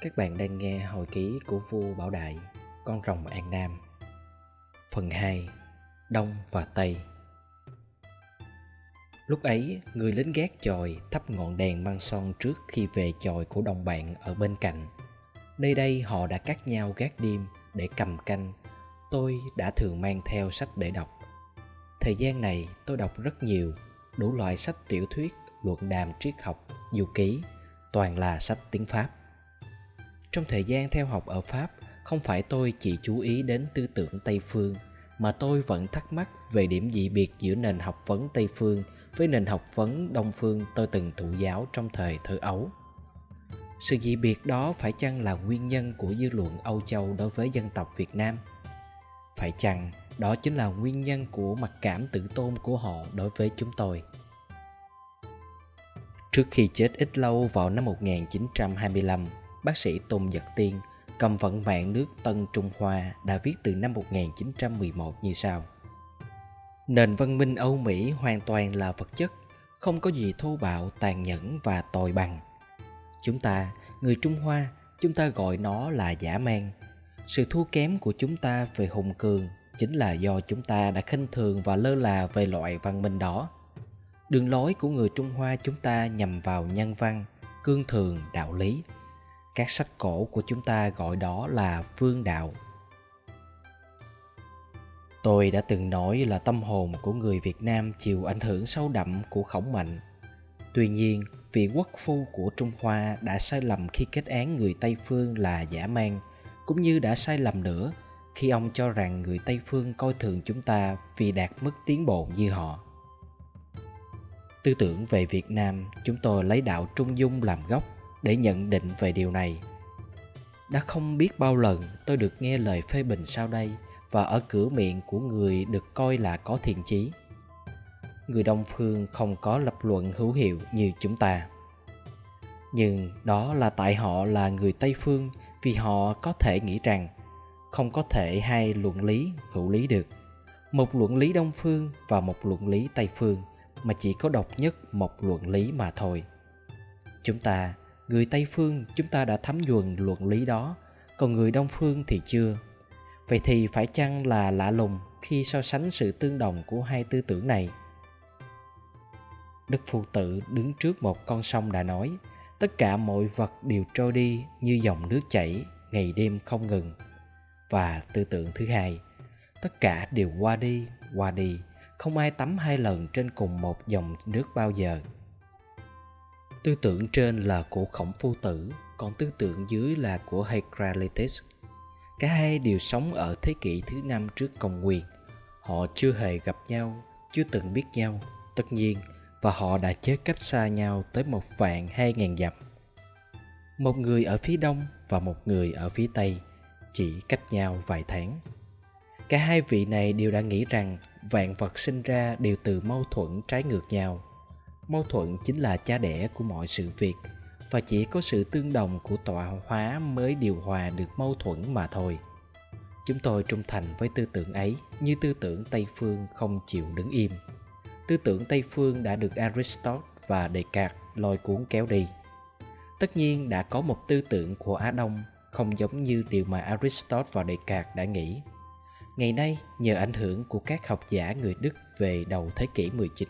Các bạn đang nghe hồi ký của vua Bảo Đại, con rồng An Nam. Phần 2: Đông và Tây. Lúc ấy, người lính gác chòi thắp ngọn đèn măng son trước khi về chòi của đồng bạn ở bên cạnh. Nơi đây họ đã cắt nhau gác đêm để cầm canh. Tôi đã thường mang theo sách để đọc. Thời gian này tôi đọc rất nhiều, đủ loại sách tiểu thuyết, luận đàm triết học, du ký, toàn là sách tiếng Pháp trong thời gian theo học ở pháp không phải tôi chỉ chú ý đến tư tưởng tây phương mà tôi vẫn thắc mắc về điểm dị biệt giữa nền học vấn tây phương với nền học vấn đông phương tôi từng thụ giáo trong thời thơ ấu sự dị biệt đó phải chăng là nguyên nhân của dư luận âu châu đối với dân tộc việt nam phải chăng đó chính là nguyên nhân của mặc cảm tự tôn của họ đối với chúng tôi. Trước khi chết ít lâu vào năm 1925, bác sĩ Tôn Nhật Tiên cầm vận mạng nước Tân Trung Hoa đã viết từ năm 1911 như sau. Nền văn minh Âu Mỹ hoàn toàn là vật chất, không có gì thô bạo, tàn nhẫn và tồi bằng. Chúng ta, người Trung Hoa, chúng ta gọi nó là giả man. Sự thua kém của chúng ta về hùng cường chính là do chúng ta đã khinh thường và lơ là về loại văn minh đó. Đường lối của người Trung Hoa chúng ta nhằm vào nhân văn, cương thường, đạo lý, các sách cổ của chúng ta gọi đó là vương đạo. Tôi đã từng nói là tâm hồn của người việt nam chịu ảnh hưởng sâu đậm của khổng mạnh. Tuy nhiên, vị quốc phu của trung hoa đã sai lầm khi kết án người tây phương là giả man cũng như đã sai lầm nữa khi ông cho rằng người tây phương coi thường chúng ta vì đạt mức tiến bộ như họ. Tư tưởng về việt nam, chúng tôi lấy đạo trung dung làm gốc để nhận định về điều này. Đã không biết bao lần tôi được nghe lời phê bình sau đây và ở cửa miệng của người được coi là có thiện chí. Người đông phương không có lập luận hữu hiệu như chúng ta. Nhưng đó là tại họ là người tây phương vì họ có thể nghĩ rằng không có thể hai luận lý hữu lý được. Một luận lý đông phương và một luận lý tây phương mà chỉ có độc nhất một luận lý mà thôi. Chúng ta người tây phương chúng ta đã thấm nhuần luận lý đó, còn người đông phương thì chưa. Vậy thì phải chăng là lạ lùng khi so sánh sự tương đồng của hai tư tưởng này? Đức phụ tử đứng trước một con sông đã nói, tất cả mọi vật đều trôi đi như dòng nước chảy, ngày đêm không ngừng. Và tư tưởng thứ hai, tất cả đều qua đi qua đi, không ai tắm hai lần trên cùng một dòng nước bao giờ. Tư tưởng trên là của khổng phu tử, còn tư tưởng dưới là của Heraclitus. Cả hai đều sống ở thế kỷ thứ năm trước công nguyên. Họ chưa hề gặp nhau, chưa từng biết nhau, tất nhiên, và họ đã chết cách xa nhau tới một vạn hai ngàn dặm. Một người ở phía đông và một người ở phía tây, chỉ cách nhau vài tháng. Cả hai vị này đều đã nghĩ rằng vạn vật sinh ra đều từ mâu thuẫn trái ngược nhau mâu thuẫn chính là cha đẻ của mọi sự việc. Và chỉ có sự tương đồng của tọa hóa mới điều hòa được mâu thuẫn mà thôi. Chúng tôi trung thành với tư tưởng ấy, như tư tưởng tây phương không chịu đứng im. Tư tưởng tây phương đã được aristotle và descartes lôi cuốn kéo đi. Tất nhiên đã có một tư tưởng của á đông không giống như điều mà aristotle và descartes đã nghĩ. Ngày nay, nhờ ảnh hưởng của các học giả người đức về đầu thế kỷ 19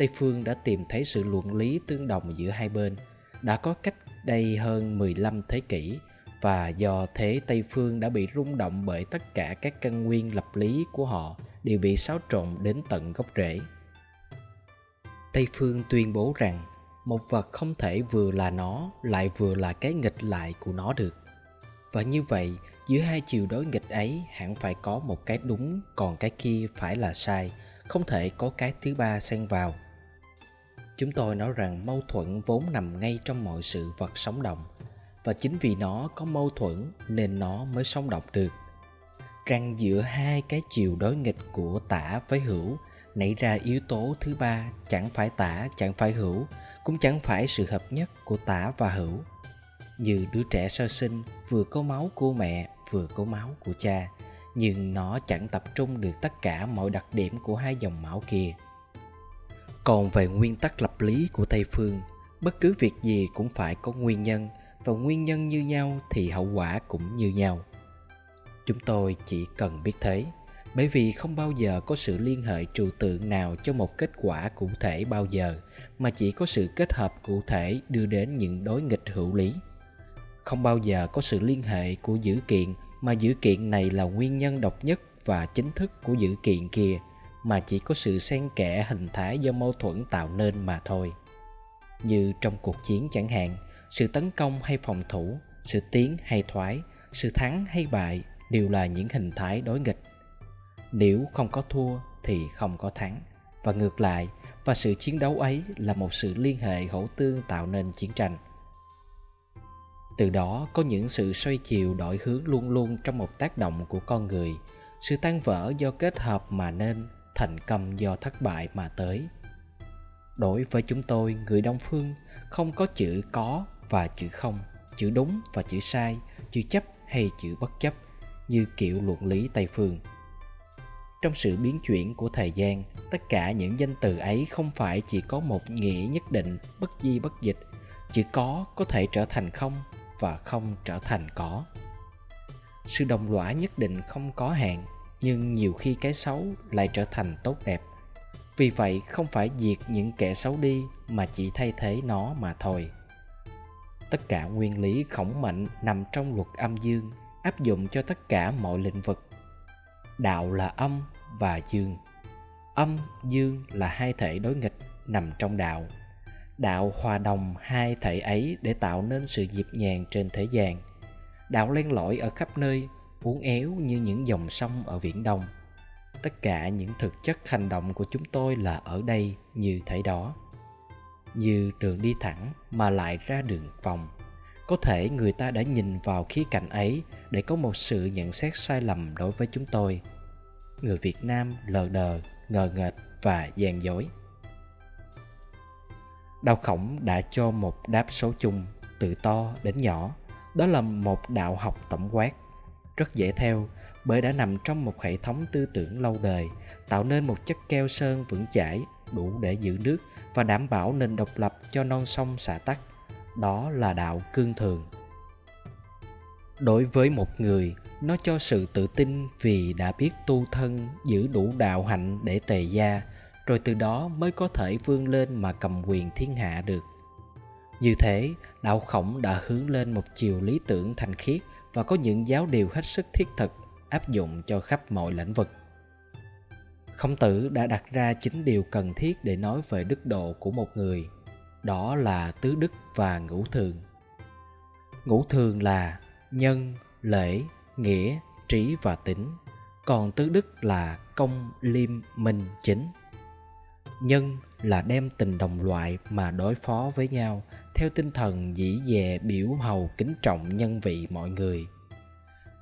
Tây Phương đã tìm thấy sự luận lý tương đồng giữa hai bên đã có cách đây hơn 15 thế kỷ và do thế Tây Phương đã bị rung động bởi tất cả các căn nguyên lập lý của họ đều bị xáo trộn đến tận gốc rễ. Tây Phương tuyên bố rằng một vật không thể vừa là nó lại vừa là cái nghịch lại của nó được. Và như vậy, giữa hai chiều đối nghịch ấy hẳn phải có một cái đúng còn cái kia phải là sai, không thể có cái thứ ba xen vào chúng tôi nói rằng mâu thuẫn vốn nằm ngay trong mọi sự vật sống động. Và chính vì nó có mâu thuẫn nên nó mới sống động được. Rằng giữa hai cái chiều đối nghịch của tả với hữu nảy ra yếu tố thứ ba, chẳng phải tả, chẳng phải hữu, cũng chẳng phải sự hợp nhất của tả và hữu. Như đứa trẻ sơ sinh vừa có máu của mẹ, vừa có máu của cha, nhưng nó chẳng tập trung được tất cả mọi đặc điểm của hai dòng máu kia còn về nguyên tắc lập lý của tây phương, bất cứ việc gì cũng phải có nguyên nhân, và nguyên nhân như nhau thì hậu quả cũng như nhau. Chúng tôi chỉ cần biết thế, bởi vì không bao giờ có sự liên hệ trừu tượng nào cho một kết quả cụ thể bao giờ, mà chỉ có sự kết hợp cụ thể đưa đến những đối nghịch hữu lý. Không bao giờ có sự liên hệ của dữ kiện, mà dữ kiện này là nguyên nhân độc nhất và chính thức của dữ kiện kia mà chỉ có sự xen kẽ hình thái do mâu thuẫn tạo nên mà thôi. Như trong cuộc chiến chẳng hạn, sự tấn công hay phòng thủ, sự tiến hay thoái, sự thắng hay bại đều là những hình thái đối nghịch. Nếu không có thua thì không có thắng, và ngược lại, và sự chiến đấu ấy là một sự liên hệ hỗ tương tạo nên chiến tranh. Từ đó có những sự xoay chiều đổi hướng luôn luôn trong một tác động của con người, sự tan vỡ do kết hợp mà nên thành công do thất bại mà tới. Đối với chúng tôi, người đông phương không có chữ có và chữ không, chữ đúng và chữ sai, chữ chấp hay chữ bất chấp, như kiểu luận lý tây phương. Trong sự biến chuyển của thời gian, tất cả những danh từ ấy không phải chỉ có một nghĩa nhất định, bất di bất dịch. Chữ có có thể trở thành không và không trở thành có. Sự đồng lõa nhất định không có hạn nhưng nhiều khi cái xấu lại trở thành tốt đẹp. Vì vậy, không phải diệt những kẻ xấu đi mà chỉ thay thế nó mà thôi. Tất cả nguyên lý khổng mạnh nằm trong luật âm dương, áp dụng cho tất cả mọi lĩnh vực. Đạo là âm và dương. Âm, dương là hai thể đối nghịch nằm trong đạo. Đạo hòa đồng hai thể ấy để tạo nên sự nhịp nhàng trên thế gian. Đạo len lỏi ở khắp nơi uốn éo như những dòng sông ở viễn đông. Tất cả những thực chất hành động của chúng tôi là ở đây như thế đó. Như đường đi thẳng mà lại ra đường vòng. Có thể người ta đã nhìn vào khía cạnh ấy để có một sự nhận xét sai lầm đối với chúng tôi. Người việt nam lờ đờ, ngờ nghệch và gian dối. Đau khổng đã cho một đáp số chung từ to đến nhỏ. Đó là một đạo học tổng quát rất dễ theo, bởi đã nằm trong một hệ thống tư tưởng lâu đời, tạo nên một chất keo sơn vững chãi, đủ để giữ nước và đảm bảo nền độc lập cho non sông xả tắc. Đó là đạo cương thường. Đối với một người, nó cho sự tự tin vì đã biết tu thân, giữ đủ đạo hạnh để tề gia, rồi từ đó mới có thể vươn lên mà cầm quyền thiên hạ được. Như thế, đạo khổng đã hướng lên một chiều lý tưởng thành khiết và có những giáo điều hết sức thiết thực áp dụng cho khắp mọi lĩnh vực. Khổng tử đã đặt ra chính điều cần thiết để nói về đức độ của một người, đó là tứ đức và ngũ thường. Ngũ thường là nhân, lễ, nghĩa, trí và tính, còn tứ đức là công liêm minh, chính. Nhân là đem tình đồng loại mà đối phó với nhau, theo tinh thần dĩ dè, biểu hầu, kính trọng nhân vị mọi người.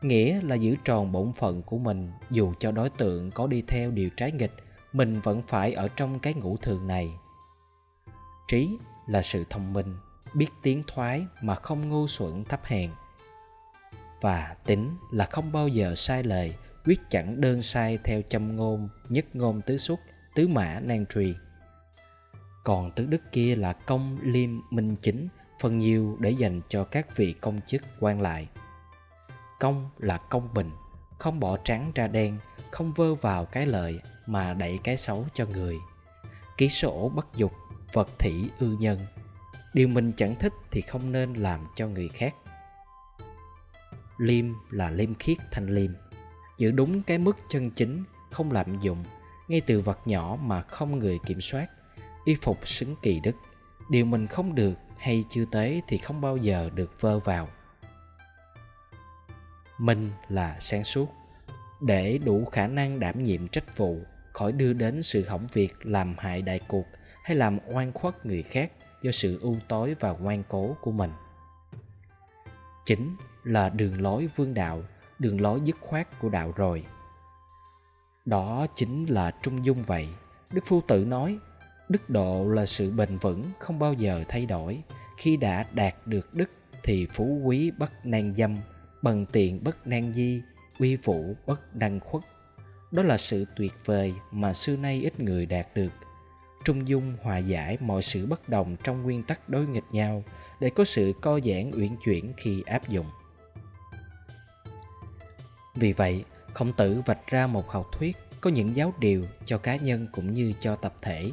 Nghĩa là giữ tròn bổn phận của mình, dù cho đối tượng có đi theo điều trái nghịch, mình vẫn phải ở trong cái ngũ thường này. Trí là sự thông minh, biết tiến thoái mà không ngu xuẩn thấp hèn. Và tính là không bao giờ sai lời quyết chẳng đơn sai theo châm ngôn, nhất ngôn tứ xuất tứ mã nan truyền còn tứ đức kia là công liêm minh chính, phần nhiều để dành cho các vị công chức quan lại. Công là công bình, không bỏ trắng ra đen, không vơ vào cái lợi mà đẩy cái xấu cho người. Ký sổ bất dục, vật thỉ ư nhân. Điều mình chẳng thích thì không nên làm cho người khác. Liêm là liêm khiết thanh liêm. Giữ đúng cái mức chân chính, không lạm dụng, ngay từ vật nhỏ mà không người kiểm soát y phục xứng kỳ đức. Điều mình không được hay chưa tới thì không bao giờ được vơ vào. Minh là sáng suốt. Để đủ khả năng đảm nhiệm trách vụ, khỏi đưa đến sự hỏng việc làm hại đại cuộc hay làm oan khuất người khác do sự ưu tối và ngoan cố của mình. Chính là đường lối vương đạo, đường lối dứt khoát của đạo rồi. Đó chính là trung dung vậy. Đức phu tử nói đức độ là sự bền vững không bao giờ thay đổi. Khi đã đạt được đức thì phú quý bất nan dâm, bằng tiện bất nan di, uy vũ bất đăng khuất. Đó là sự tuyệt vời mà xưa nay ít người đạt được. Trung dung hòa giải mọi sự bất đồng trong nguyên tắc đối nghịch nhau để có sự co giãn uyển chuyển khi áp dụng. Vì vậy, khổng tử vạch ra một học thuyết có những giáo điều cho cá nhân cũng như cho tập thể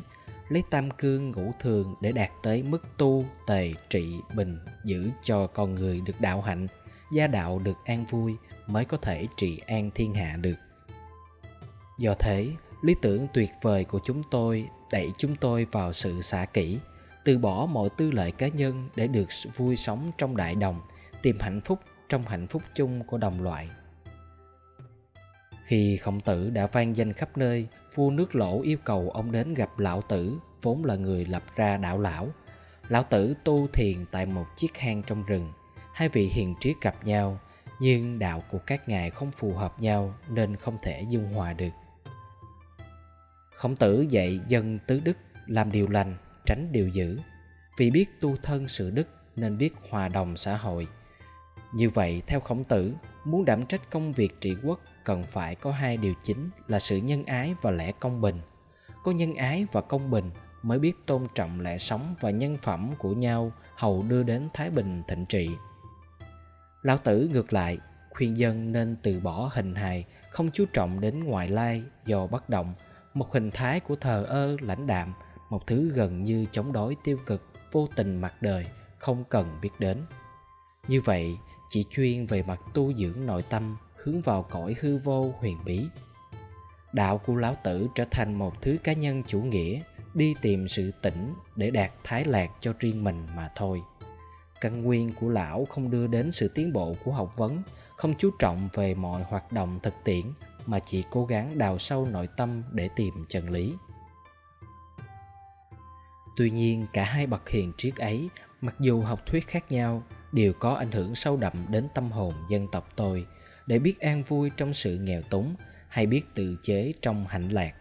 lấy tam cương ngũ thường để đạt tới mức tu, tề, trị, bình, giữ cho con người được đạo hạnh, gia đạo được an vui mới có thể trị an thiên hạ được. Do thế, lý tưởng tuyệt vời của chúng tôi đẩy chúng tôi vào sự xả kỹ từ bỏ mọi tư lợi cá nhân để được vui sống trong đại đồng, tìm hạnh phúc trong hạnh phúc chung của đồng loại khi khổng tử đã vang danh khắp nơi, vua nước lỗ yêu cầu ông đến gặp lão tử, vốn là người lập ra đạo lão. Lão tử tu thiền tại một chiếc hang trong rừng. Hai vị hiền triết gặp nhau, nhưng đạo của các ngài không phù hợp nhau nên không thể dung hòa được. Khổng tử dạy dân tứ đức làm điều lành, tránh điều dữ. Vì biết tu thân sự đức nên biết hòa đồng xã hội. Như vậy, theo khổng tử, muốn đảm trách công việc trị quốc cần phải có hai điều chính là sự nhân ái và lẽ công bình. Có nhân ái và công bình mới biết tôn trọng lẽ sống và nhân phẩm của nhau hầu đưa đến thái bình thịnh trị. Lão tử ngược lại, khuyên dân nên từ bỏ hình hài, không chú trọng đến ngoại lai do bất động. Một hình thái của thờ ơ lãnh đạm, một thứ gần như chống đối tiêu cực, vô tình mặt đời, không cần biết đến. Như vậy, chỉ chuyên về mặt tu dưỡng nội tâm hướng vào cõi hư vô huyền bí. Đạo của lão tử trở thành một thứ cá nhân chủ nghĩa, đi tìm sự tỉnh để đạt thái lạc cho riêng mình mà thôi. Căn nguyên của lão không đưa đến sự tiến bộ của học vấn, không chú trọng về mọi hoạt động thực tiễn, mà chỉ cố gắng đào sâu nội tâm để tìm chân lý. Tuy nhiên, cả hai bậc hiền triết ấy, mặc dù học thuyết khác nhau, đều có ảnh hưởng sâu đậm đến tâm hồn dân tộc tôi để biết an vui trong sự nghèo túng hay biết tự chế trong hạnh lạc.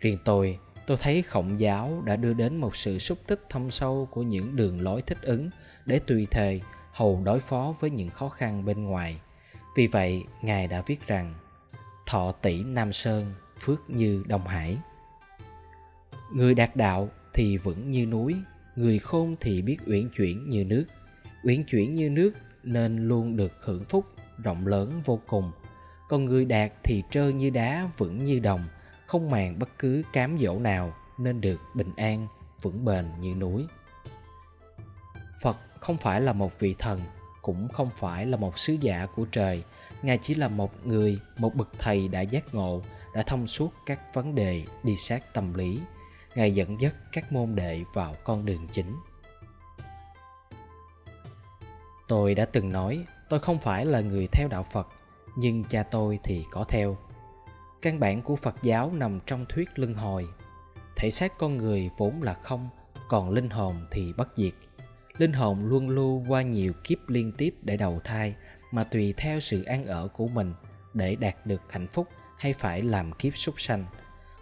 Riêng tôi tôi thấy khổng giáo đã đưa đến một sự xúc tích thâm sâu của những đường lối thích ứng để tùy thời hầu đối phó với những khó khăn bên ngoài. Vì vậy, ngài đã viết rằng, thọ tỷ nam sơn, phước như đông hải. Người đạt đạo thì vững như núi, người khôn thì biết uyển chuyển như nước. Uyển chuyển như nước nên luôn được hưởng phúc, rộng lớn vô cùng. Còn người đạt thì trơ như đá, vững như đồng, không màng bất cứ cám dỗ nào, nên được bình an, vững bền như núi. Phật không phải là một vị thần, cũng không phải là một sứ giả của trời. Ngài chỉ là một người, một bậc thầy đã giác ngộ, đã thông suốt các vấn đề, đi sát tâm lý. Ngài dẫn dắt các môn đệ vào con đường chính tôi đã từng nói, tôi không phải là người theo đạo phật, nhưng cha tôi thì có theo. Căn bản của phật giáo nằm trong thuyết luân hồi. Thể xác con người vốn là không, còn linh hồn thì bất diệt. Linh hồn luân lưu qua nhiều kiếp liên tiếp để đầu thai, mà tùy theo sự an ở của mình, để đạt được hạnh phúc hay phải làm kiếp súc sanh.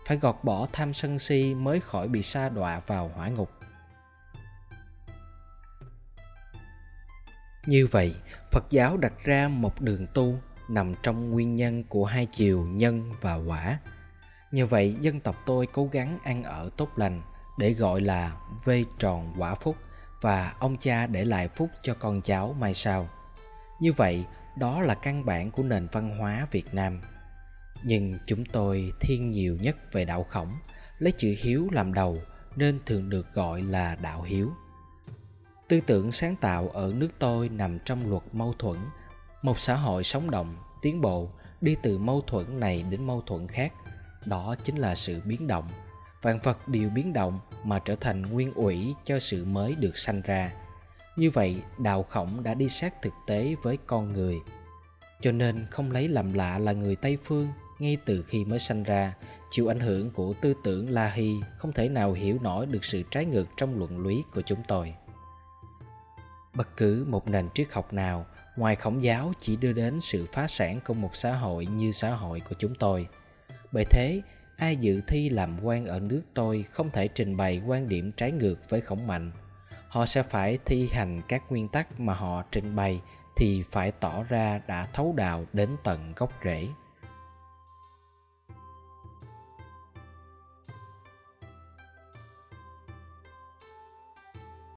Phải gọt bỏ tham sân si mới khỏi bị sa đọa vào hỏa ngục. Như vậy, phật giáo đặt ra một đường tu nằm trong nguyên nhân của hai chiều nhân và quả. Nhờ vậy, dân tộc tôi cố gắng ăn ở tốt lành để gọi là vây tròn quả phúc và ông cha để lại phúc cho con cháu mai sau. Như vậy, đó là căn bản của nền văn hóa việt nam. Nhưng chúng tôi thiên nhiều nhất về đạo khổng, lấy chữ hiếu làm đầu nên thường được gọi là đạo hiếu tư tưởng sáng tạo ở nước tôi nằm trong luật mâu thuẫn. Một xã hội sống động, tiến bộ, đi từ mâu thuẫn này đến mâu thuẫn khác. Đó chính là sự biến động. Vạn vật đều biến động mà trở thành nguyên ủy cho sự mới được sanh ra. Như vậy, đạo khổng đã đi sát thực tế với con người. Cho nên không lấy làm lạ là người tây phương, ngay từ khi mới sanh ra, chịu ảnh hưởng của tư tưởng la hi không thể nào hiểu nổi được sự trái ngược trong luận lý của chúng tôi bất cứ một nền triết học nào ngoài khổng giáo chỉ đưa đến sự phá sản của một xã hội như xã hội của chúng tôi. Bởi thế, ai dự thi làm quan ở nước tôi không thể trình bày quan điểm trái ngược với khổng mạnh. Họ sẽ phải thi hành các nguyên tắc mà họ trình bày thì phải tỏ ra đã thấu đạo đến tận gốc rễ.